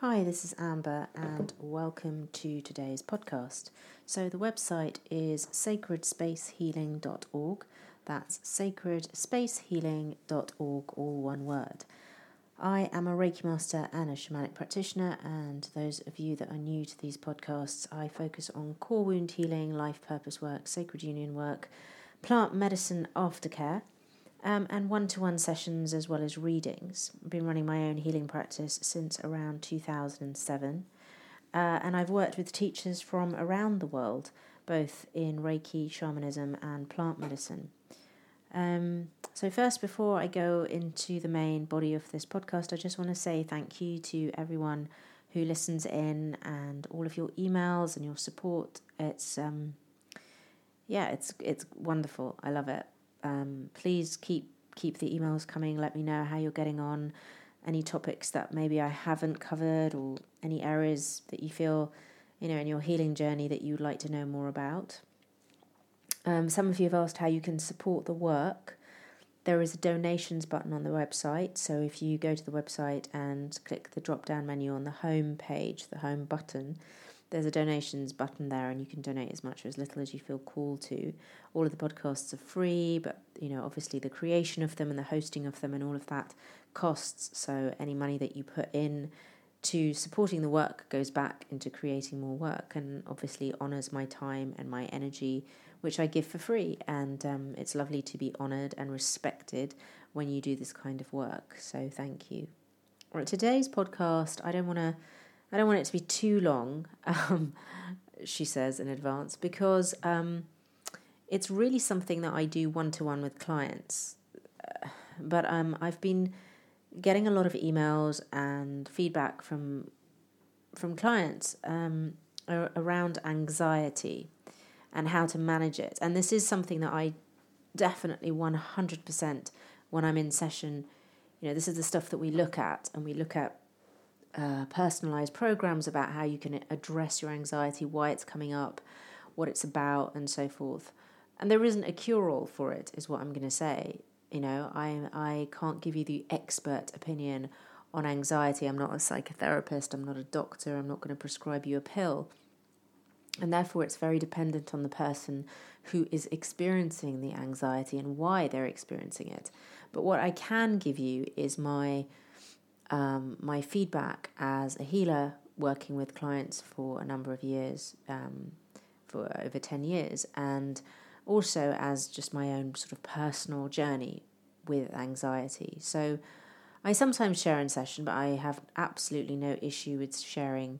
Hi, this is Amber, and welcome to today's podcast. So, the website is sacredspacehealing.org. That's sacredspacehealing.org, all one word. I am a Reiki master and a shamanic practitioner, and those of you that are new to these podcasts, I focus on core wound healing, life purpose work, sacred union work, plant medicine aftercare um, and one to one sessions as well as readings. I've been running my own healing practice since around 2007, uh, and I've worked with teachers from around the world, both in Reiki, shamanism, and plant medicine. Um, so, first, before I go into the main body of this podcast, I just want to say thank you to everyone who listens in and all of your emails and your support. It's um, yeah, it's it's wonderful. I love it. Um, please keep keep the emails coming. Let me know how you're getting on. Any topics that maybe I haven't covered, or any areas that you feel, you know, in your healing journey that you'd like to know more about. Um, some of you have asked how you can support the work. There is a donations button on the website. So if you go to the website and click the drop down menu on the home page, the home button, there's a donations button there and you can donate as much or as little as you feel called to. All of the podcasts are free but you know obviously the creation of them and the hosting of them and all of that costs. So any money that you put in to supporting the work goes back into creating more work and obviously honors my time and my energy which i give for free. And um, it's lovely to be honored and respected when you do this kind of work. So thank you. Right today's podcast i don't want to I don't want it to be too long, um, she says in advance, because um, it's really something that I do one to one with clients. Uh, but um, I've been getting a lot of emails and feedback from from clients um, around anxiety and how to manage it. And this is something that I definitely 100% when I'm in session, you know, this is the stuff that we look at and we look at uh, personalized programs about how you can address your anxiety, why it's coming up, what it's about, and so forth. And there isn't a cure all for it, is what I'm going to say. You know, I, I can't give you the expert opinion on anxiety. I'm not a psychotherapist, I'm not a doctor, I'm not going to prescribe you a pill. And therefore, it's very dependent on the person who is experiencing the anxiety and why they're experiencing it. But what I can give you is my um, my feedback as a healer working with clients for a number of years, um, for over 10 years, and also as just my own sort of personal journey with anxiety. So I sometimes share in session, but I have absolutely no issue with sharing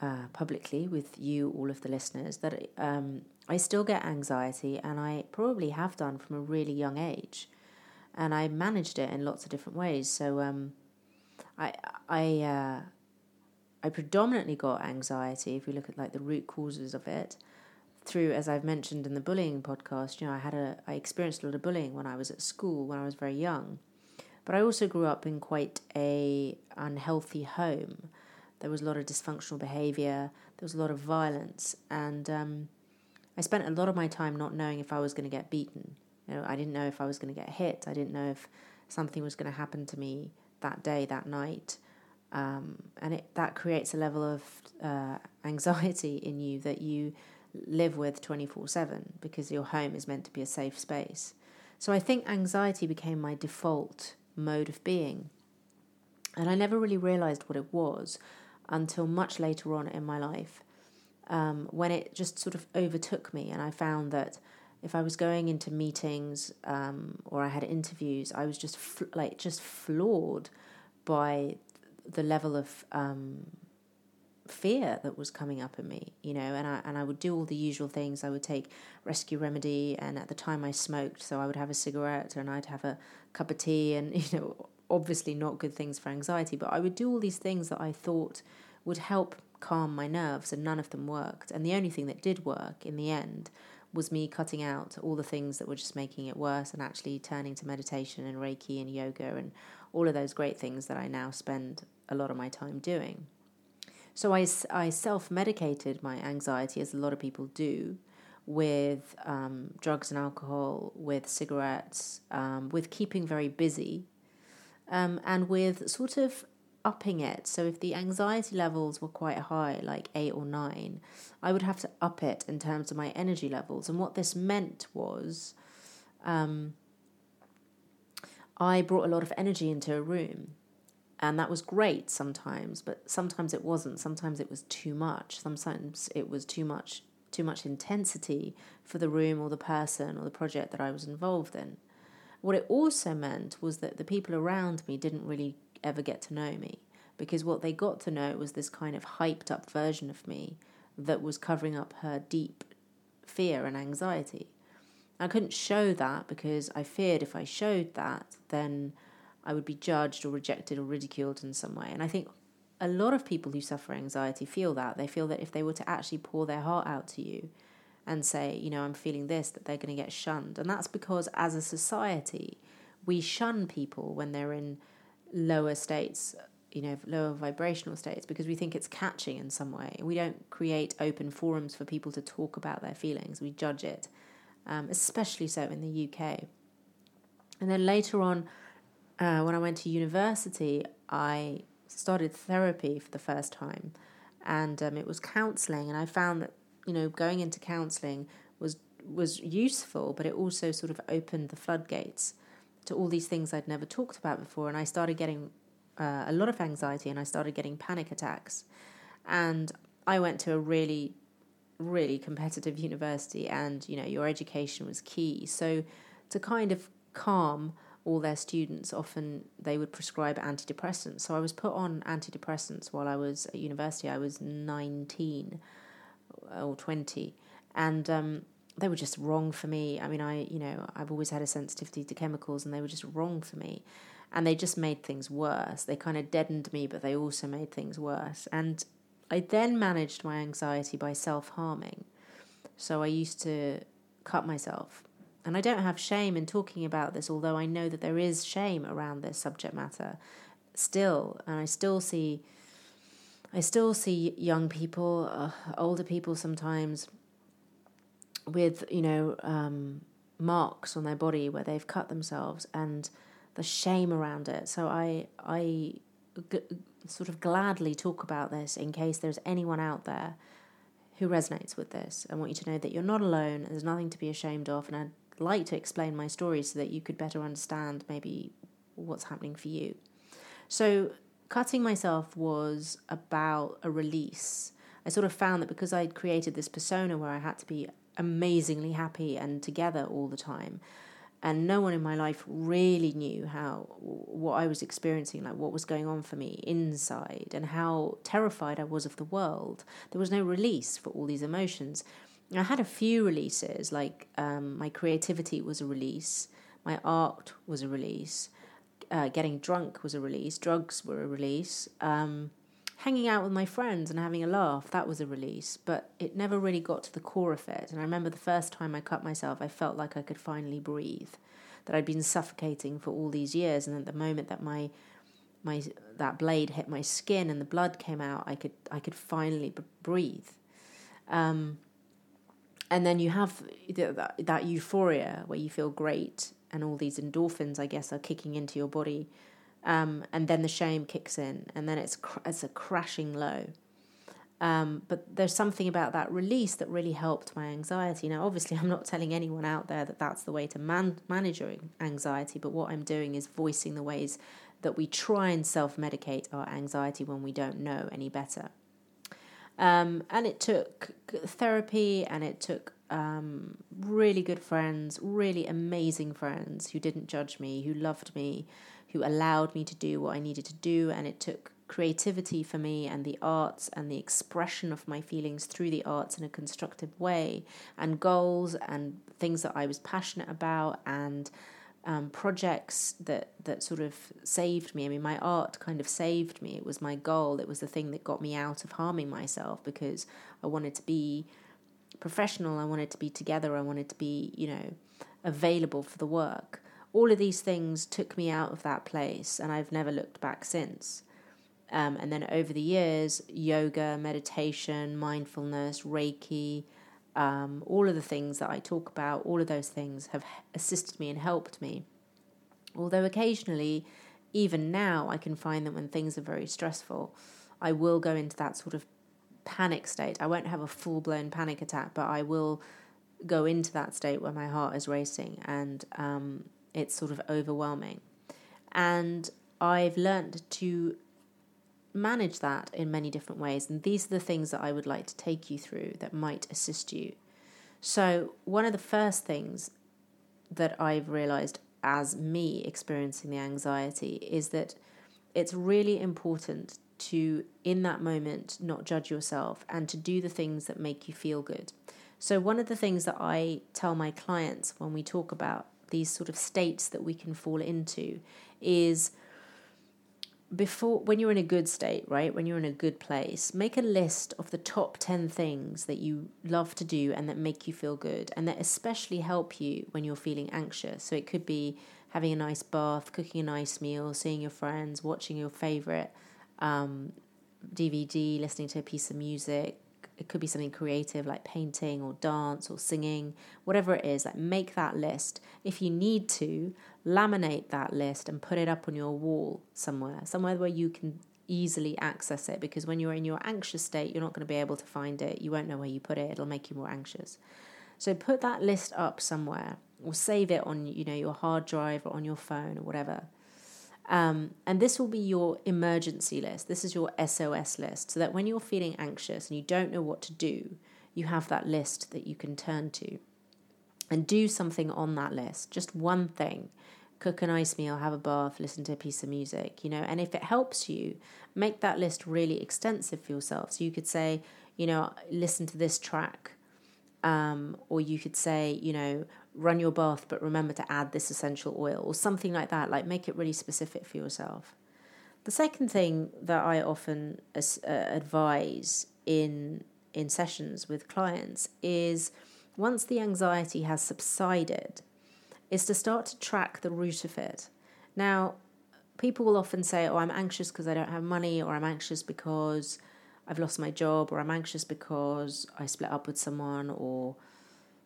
uh, publicly with you, all of the listeners, that um, I still get anxiety, and I probably have done from a really young age. And I managed it in lots of different ways. So, um, I I uh, I predominantly got anxiety. If we look at like the root causes of it, through as I've mentioned in the bullying podcast, you know, I had a I experienced a lot of bullying when I was at school when I was very young, but I also grew up in quite a unhealthy home. There was a lot of dysfunctional behavior. There was a lot of violence, and um, I spent a lot of my time not knowing if I was going to get beaten. You know, I didn't know if I was going to get hit. I didn't know if something was going to happen to me that day, that night. Um, and it, that creates a level of uh, anxiety in you that you live with 24 7 because your home is meant to be a safe space. So I think anxiety became my default mode of being. And I never really realized what it was until much later on in my life um, when it just sort of overtook me. And I found that if I was going into meetings um, or I had interviews, I was just fl- like just floored by the level of um, fear that was coming up in me, you know, and I and I would do all the usual things. I would take rescue remedy, and at the time I smoked, so I would have a cigarette and I'd have a cup of tea, and you know, obviously not good things for anxiety, but I would do all these things that I thought would help calm my nerves, and none of them worked. And the only thing that did work in the end was me cutting out all the things that were just making it worse and actually turning to meditation and Reiki and yoga and all of those great things that I now spend a lot of my time doing. So I, I self medicated my anxiety, as a lot of people do, with um, drugs and alcohol, with cigarettes, um, with keeping very busy, um, and with sort of upping it. So if the anxiety levels were quite high, like eight or nine, I would have to up it in terms of my energy levels. And what this meant was um, I brought a lot of energy into a room. And that was great sometimes, but sometimes it wasn't. Sometimes it was too much. Sometimes it was too much, too much intensity for the room or the person or the project that I was involved in. What it also meant was that the people around me didn't really ever get to know me because what they got to know was this kind of hyped up version of me that was covering up her deep fear and anxiety. I couldn't show that because I feared if I showed that, then I would be judged or rejected or ridiculed in some way. And I think a lot of people who suffer anxiety feel that. They feel that if they were to actually pour their heart out to you, and say, you know, I'm feeling this, that they're going to get shunned. And that's because as a society, we shun people when they're in lower states, you know, lower vibrational states, because we think it's catching in some way. We don't create open forums for people to talk about their feelings, we judge it, um, especially so in the UK. And then later on, uh, when I went to university, I started therapy for the first time. And um, it was counseling, and I found that you know, going into counselling was was useful, but it also sort of opened the floodgates to all these things I'd never talked about before, and I started getting uh, a lot of anxiety, and I started getting panic attacks, and I went to a really really competitive university and you know your education was key. So to kind of calm all their students often they would prescribe antidepressants. So i was put on antidepressants while i was at university. I was 19 or 20 and um, they were just wrong for me. I mean i you know i've always had a sensitivity to chemicals and they were just wrong for me. And they just made things worse. They kind of deadened me but they also made things worse. And i then managed my anxiety by self-harming. So i used to cut myself. And i don't have shame in talking about this although i know that there is shame around this subject matter still. And i still see I still see young people, uh, older people sometimes, with you know um, marks on their body where they've cut themselves and the shame around it. So I I g- sort of gladly talk about this in case there's anyone out there who resonates with this. I want you to know that you're not alone. There's nothing to be ashamed of, and I'd like to explain my story so that you could better understand maybe what's happening for you. So cutting myself was about a release. I sort of found that because I'd created this persona where I had to be amazingly happy and together all the time, and no one in my life really knew how what I was experiencing, like what was going on for me inside, and how terrified I was of the world. There was no release for all these emotions. I had a few releases, like um, my creativity was a release, my art was a release, uh, getting drunk was a release, drugs were a release, um, hanging out with my friends and having a laugh, that was a release, but it never really got to the core of it. And I remember the first time I cut myself, I felt like I could finally breathe, that I'd been suffocating for all these years, and at the moment that my my that blade hit my skin and the blood came out, I could I could finally b- breathe. Um, and then you have that, that euphoria where you feel great and all these endorphins, I guess, are kicking into your body. Um, and then the shame kicks in, and then it's cr- it's a crashing low. Um, but there's something about that release that really helped my anxiety. Now, obviously, I'm not telling anyone out there that that's the way to man- manage anxiety, but what I'm doing is voicing the ways that we try and self medicate our anxiety when we don't know any better. Um, and it took therapy and it took um, really good friends, really amazing friends who didn't judge me, who loved me, who allowed me to do what I needed to do. And it took creativity for me and the arts and the expression of my feelings through the arts in a constructive way, and goals and things that I was passionate about and um, projects that that sort of saved me. I mean, my art kind of saved me. It was my goal. It was the thing that got me out of harming myself because I wanted to be professional. I wanted to be together. I wanted to be, you know, available for the work. All of these things took me out of that place, and I've never looked back since. Um, and then over the years, yoga, meditation, mindfulness, Reiki, um, all of the things that I talk about, all of those things have assisted me and helped me. Although occasionally even now, I can find that when things are very stressful, I will go into that sort of panic state. I won't have a full blown panic attack, but I will go into that state where my heart is racing and um, it's sort of overwhelming. And I've learned to manage that in many different ways. And these are the things that I would like to take you through that might assist you. So, one of the first things that I've realized as me experiencing the anxiety is that it's really important to, in that moment, not judge yourself and to do the things that make you feel good. So, one of the things that I tell my clients when we talk about these sort of states that we can fall into is before when you're in a good state, right? When you're in a good place, make a list of the top 10 things that you love to do and that make you feel good and that especially help you when you're feeling anxious. So it could be having a nice bath, cooking a nice meal, seeing your friends, watching your favorite um, DVD, listening to a piece of music. It could be something creative like painting or dance or singing, whatever it is. Like make that list. If you need to, laminate that list and put it up on your wall somewhere, somewhere where you can easily access it. Because when you're in your anxious state, you're not going to be able to find it. You won't know where you put it. It'll make you more anxious. So put that list up somewhere or save it on you know your hard drive or on your phone or whatever um, and this will be your emergency list. This is your SOS list, so that when you're feeling anxious and you don't know what to do, you have that list that you can turn to and do something on that list. Just one thing. Cook a nice meal, have a bath, listen to a piece of music, you know. And if it helps you, make that list really extensive for yourself. So you could say, you know, listen to this track. Um, or you could say, you know, run your bath, but remember to add this essential oil or something like that. Like make it really specific for yourself. The second thing that I often uh, advise in in sessions with clients is once the anxiety has subsided, is to start to track the root of it. Now, people will often say, "Oh, I'm anxious because I don't have money," or "I'm anxious because I've lost my job," or "I'm anxious because I split up with someone," or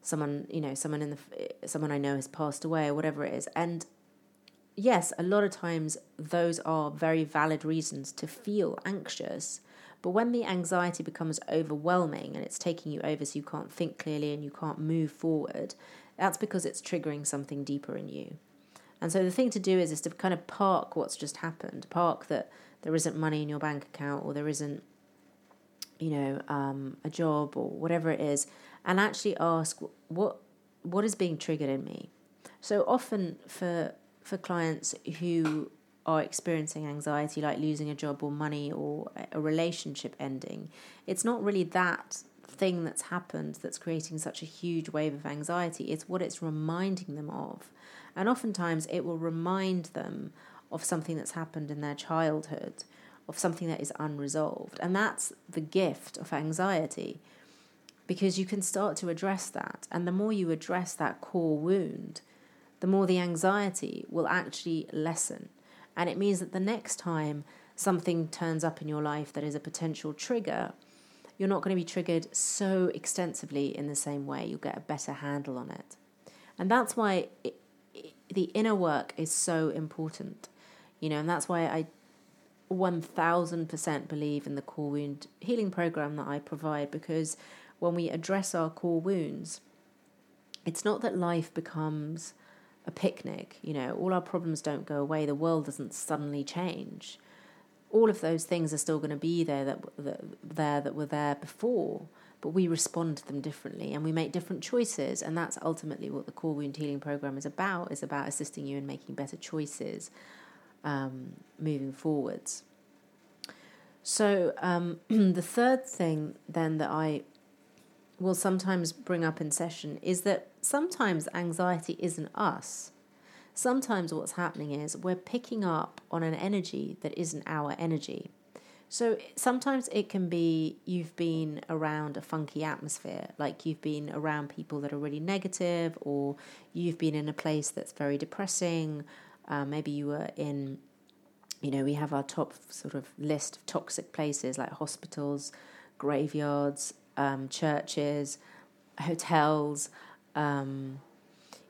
someone you know someone in the someone I know has passed away or whatever it is. And yes a lot of times those are very valid reasons to feel anxious. But when the anxiety becomes overwhelming and it's taking you over so you can't think clearly and you can't move forward that's because it's triggering something deeper in you. And so the thing to do is is to kind of park what's just happened. Park that there isn't money in your bank account or there isn't you know um, a job or whatever it is and actually ask what what is being triggered in me. So often for for clients who are experiencing anxiety like losing a job or money or a relationship ending, it's not really that thing that's happened that's creating such a huge wave of anxiety. It's what it's reminding them of. And oftentimes it will remind them of something that's happened in their childhood, of something that is unresolved. And that's the gift of anxiety because you can start to address that. And the more you address that core wound, the more the anxiety will actually lessen. And it means that the next time something turns up in your life that is a potential trigger, you're not going to be triggered so extensively in the same way. You'll get a better handle on it. And that's why it, it, the inner work is so important. You know, and that's why I 1000% believe in the core wound healing program that I provide because when we address our core wounds, it's not that life becomes a picnic, you know, all our problems don't go away, the world doesn't suddenly change. All of those things are still going to be there that, that there that were there before, but we respond to them differently and we make different choices, and that's ultimately what the core wound healing program is about. is about assisting you in making better choices um, moving forwards. So um, the third thing then that I will sometimes bring up in session is that sometimes anxiety isn't us. Sometimes what's happening is we're picking up on an energy that isn't our energy. So sometimes it can be you've been around a funky atmosphere, like you've been around people that are really negative, or you've been in a place that's very depressing. Uh, maybe you were in, you know, we have our top sort of list of toxic places like hospitals, graveyards, um, churches, hotels, um,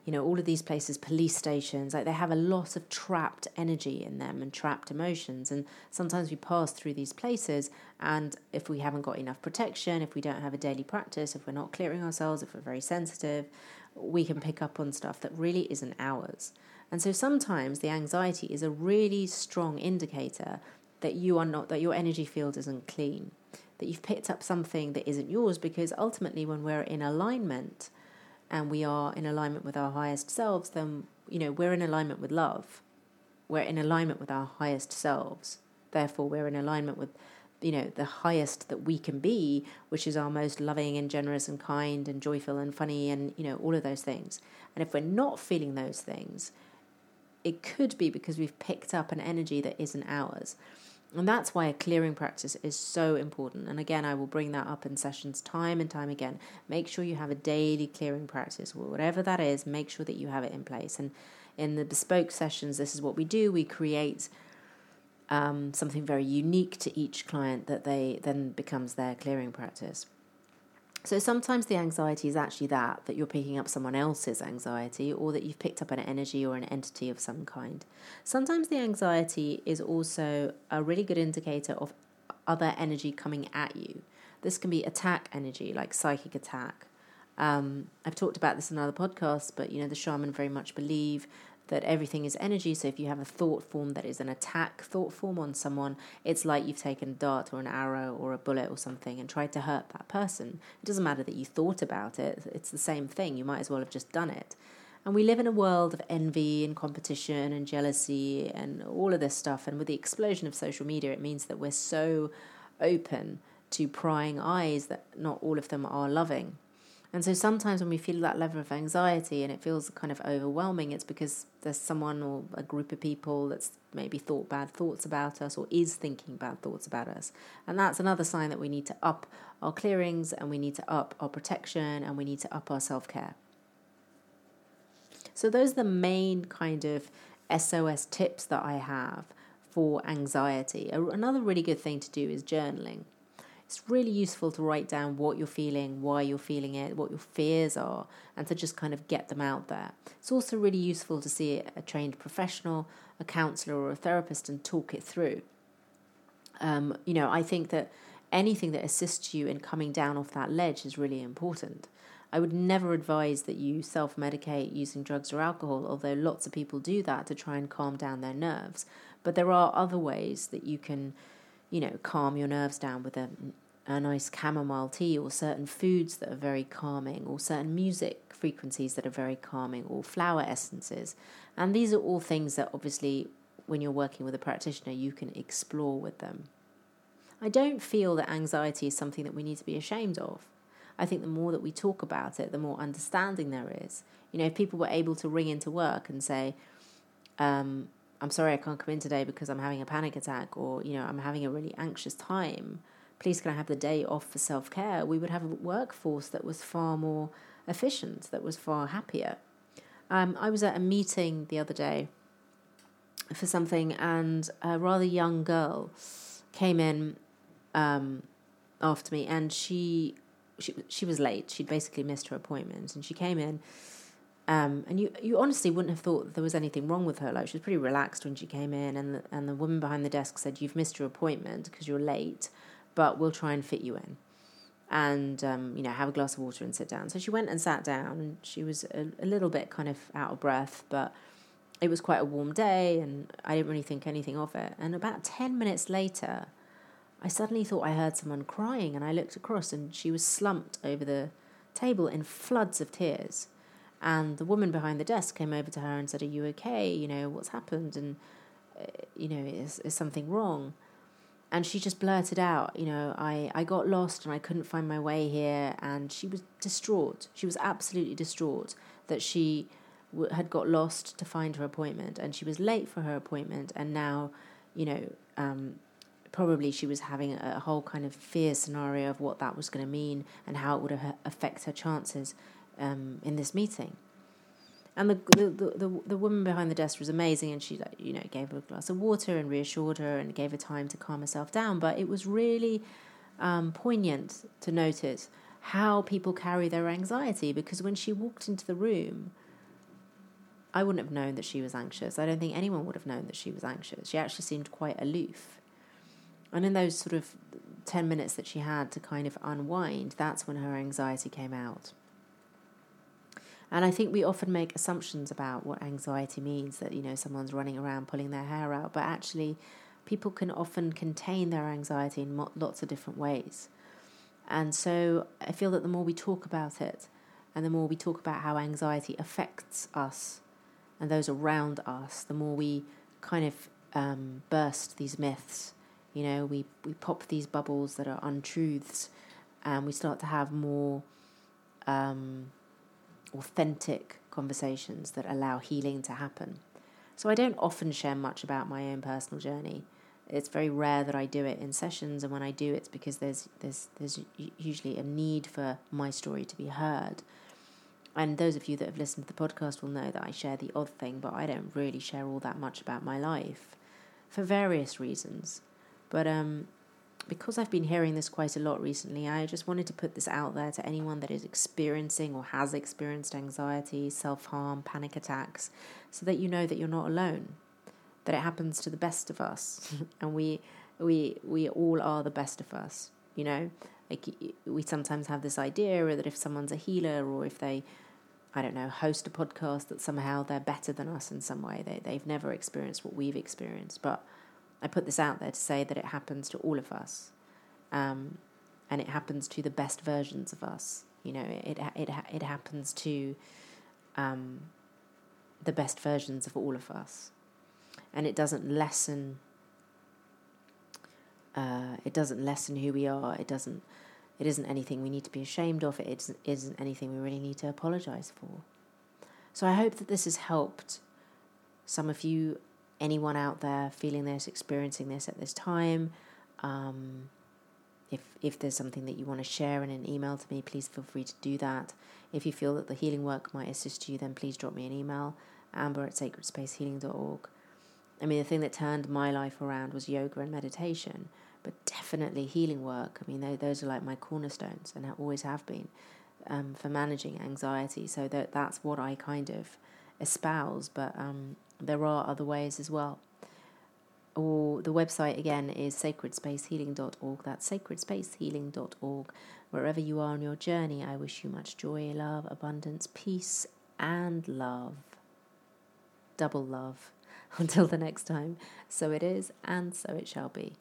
you know, all of these places, police stations, like they have a lot of trapped energy in them and trapped emotions. And sometimes we pass through these places, and if we haven't got enough protection, if we don't have a daily practice, if we're not clearing ourselves, if we're very sensitive, we can pick up on stuff that really isn't ours. And so sometimes the anxiety is a really strong indicator that you are not, that your energy field isn't clean, that you've picked up something that isn't yours, because ultimately, when we're in alignment, and we are in alignment with our highest selves, then you know we're in alignment with love. We're in alignment with our highest selves. Therefore, we're in alignment with you know the highest that we can be, which is our most loving and generous and kind and joyful and funny and you know all of those things. And if we're not feeling those things, it could be because we've picked up an energy that isn't ours. And that's why a clearing practice is so important. And again, I will bring that up in sessions time and time again. Make sure you have a daily clearing practice, whatever that is, make sure that you have it in place. And in the bespoke sessions, this is what we do we create um, something very unique to each client that they then becomes their clearing practice. So sometimes the anxiety is actually that, that you're picking up someone else's anxiety or that you've picked up an energy or an entity of some kind. Sometimes the anxiety is also a really good indicator of other energy coming at you. This can be attack energy, like psychic attack. Um, I've talked about this in other podcasts, but you know, the shaman very much believe that everything is energy. So if you have a thought form that is an attack thought form on someone, it's like you've taken a dart or an arrow or a bullet or something and tried to hurt that person. It doesn't matter that you thought about it, it's the same thing. You might as well have just done it. And we live in a world of envy and competition and jealousy and all of this stuff. And with the explosion of social media, it means that we're so open to prying eyes that not all of them are loving. And so sometimes when we feel that level of anxiety and it feels kind of overwhelming, it's because there's someone or a group of people that's maybe thought bad thoughts about us or is thinking bad thoughts about us. And that's another sign that we need to up our clearings and we need to up our protection and we need to up our self care. So, those are the main kind of SOS tips that I have for anxiety. Another really good thing to do is journaling it's really useful to write down what you're feeling, why you're feeling it, what your fears are, and to just kind of get them out there. It's also really useful to see a trained professional, a counselor, or a therapist and talk it through. Um, you know, I think that anything that assists you in coming down off that ledge is really important. I would never advise that you self medicate using drugs or alcohol, although lots of people do that to try and calm down their nerves. But there are other ways that you can you know, calm your nerves down with a, a nice chamomile tea or certain foods that are very calming or certain music frequencies that are very calming or flower essences. And these are all things that obviously, when you're working with a practitioner, you can explore with them. I don't feel that anxiety is something that we need to be ashamed of. I think the more that we talk about it, the more understanding there is. You know, if people were able to ring into work and say, um, I'm sorry I can't come in today because I'm having a panic attack or, you know, I'm having a really anxious time. Please can I have the day off for self care? We would have a workforce that was far more efficient, that was far happier. Um, I was at a meeting the other day for something, and a rather young girl came in um, after me, and she she she was late. She'd basically missed her appointment, and she came in um, and you, you honestly wouldn't have thought there was anything wrong with her. Like she was pretty relaxed when she came in, and the, and the woman behind the desk said, "You've missed your appointment because you're late, but we'll try and fit you in." And um, you know, have a glass of water and sit down. So she went and sat down, and she was a, a little bit kind of out of breath, but it was quite a warm day, and I didn't really think anything of it. And about ten minutes later, I suddenly thought I heard someone crying, and I looked across, and she was slumped over the table in floods of tears. And the woman behind the desk came over to her and said, Are you okay? You know, what's happened? And, uh, you know, is, is something wrong? And she just blurted out, You know, I, I got lost and I couldn't find my way here. And she was distraught. She was absolutely distraught that she w- had got lost to find her appointment and she was late for her appointment. And now, you know, um, probably she was having a whole kind of fear scenario of what that was going to mean and how it would affect her chances um, in this meeting. And the, the, the, the woman behind the desk was amazing, and she like you know gave her a glass of water and reassured her and gave her time to calm herself down. But it was really um, poignant to notice how people carry their anxiety because when she walked into the room, I wouldn't have known that she was anxious. I don't think anyone would have known that she was anxious. She actually seemed quite aloof. And in those sort of 10 minutes that she had to kind of unwind, that's when her anxiety came out. And I think we often make assumptions about what anxiety means that, you know, someone's running around pulling their hair out, but actually, people can often contain their anxiety in lots of different ways. And so I feel that the more we talk about it, and the more we talk about how anxiety affects us and those around us, the more we kind of um, burst these myths. You know, we, we pop these bubbles that are untruths, and we start to have more um, authentic conversations that allow healing to happen. So I don't often share much about my own personal journey. It's very rare that I do it in sessions, and when I do, it's because there's there's there's usually a need for my story to be heard. And those of you that have listened to the podcast will know that I share the odd thing, but I don't really share all that much about my life for various reasons. But um, because I've been hearing this quite a lot recently, I just wanted to put this out there to anyone that is experiencing or has experienced anxiety, self harm, panic attacks, so that you know that you're not alone, that it happens to the best of us, and we we we all are the best of us. You know, like we sometimes have this idea that if someone's a healer or if they I don't know, host a podcast that somehow they're better than us in some way. They they've never experienced what we've experienced, but I put this out there to say that it happens to all of us, um, and it happens to the best versions of us. You know, it it it happens to um, the best versions of all of us, and it doesn't lessen. Uh, it doesn't lessen who we are. It doesn't. It isn't anything we need to be ashamed of. It isn't, isn't anything we really need to apologize for. So I hope that this has helped some of you anyone out there feeling this, experiencing this at this time. Um, if if there's something that you want to share in an email to me, please feel free to do that. If you feel that the healing work might assist you, then please drop me an email, amber at sacredspacehealing.org. I mean, the thing that turned my life around was yoga and meditation, but definitely healing work. I mean, those are like my cornerstones and always have been um, for managing anxiety. So that that's what I kind of espouse. But um, there are other ways as well. Or the website again is sacredspacehealing.org. That's sacredspacehealing.org. Wherever you are on your journey, I wish you much joy, love, abundance, peace, and love. Double love. Until the next time, so it is, and so it shall be.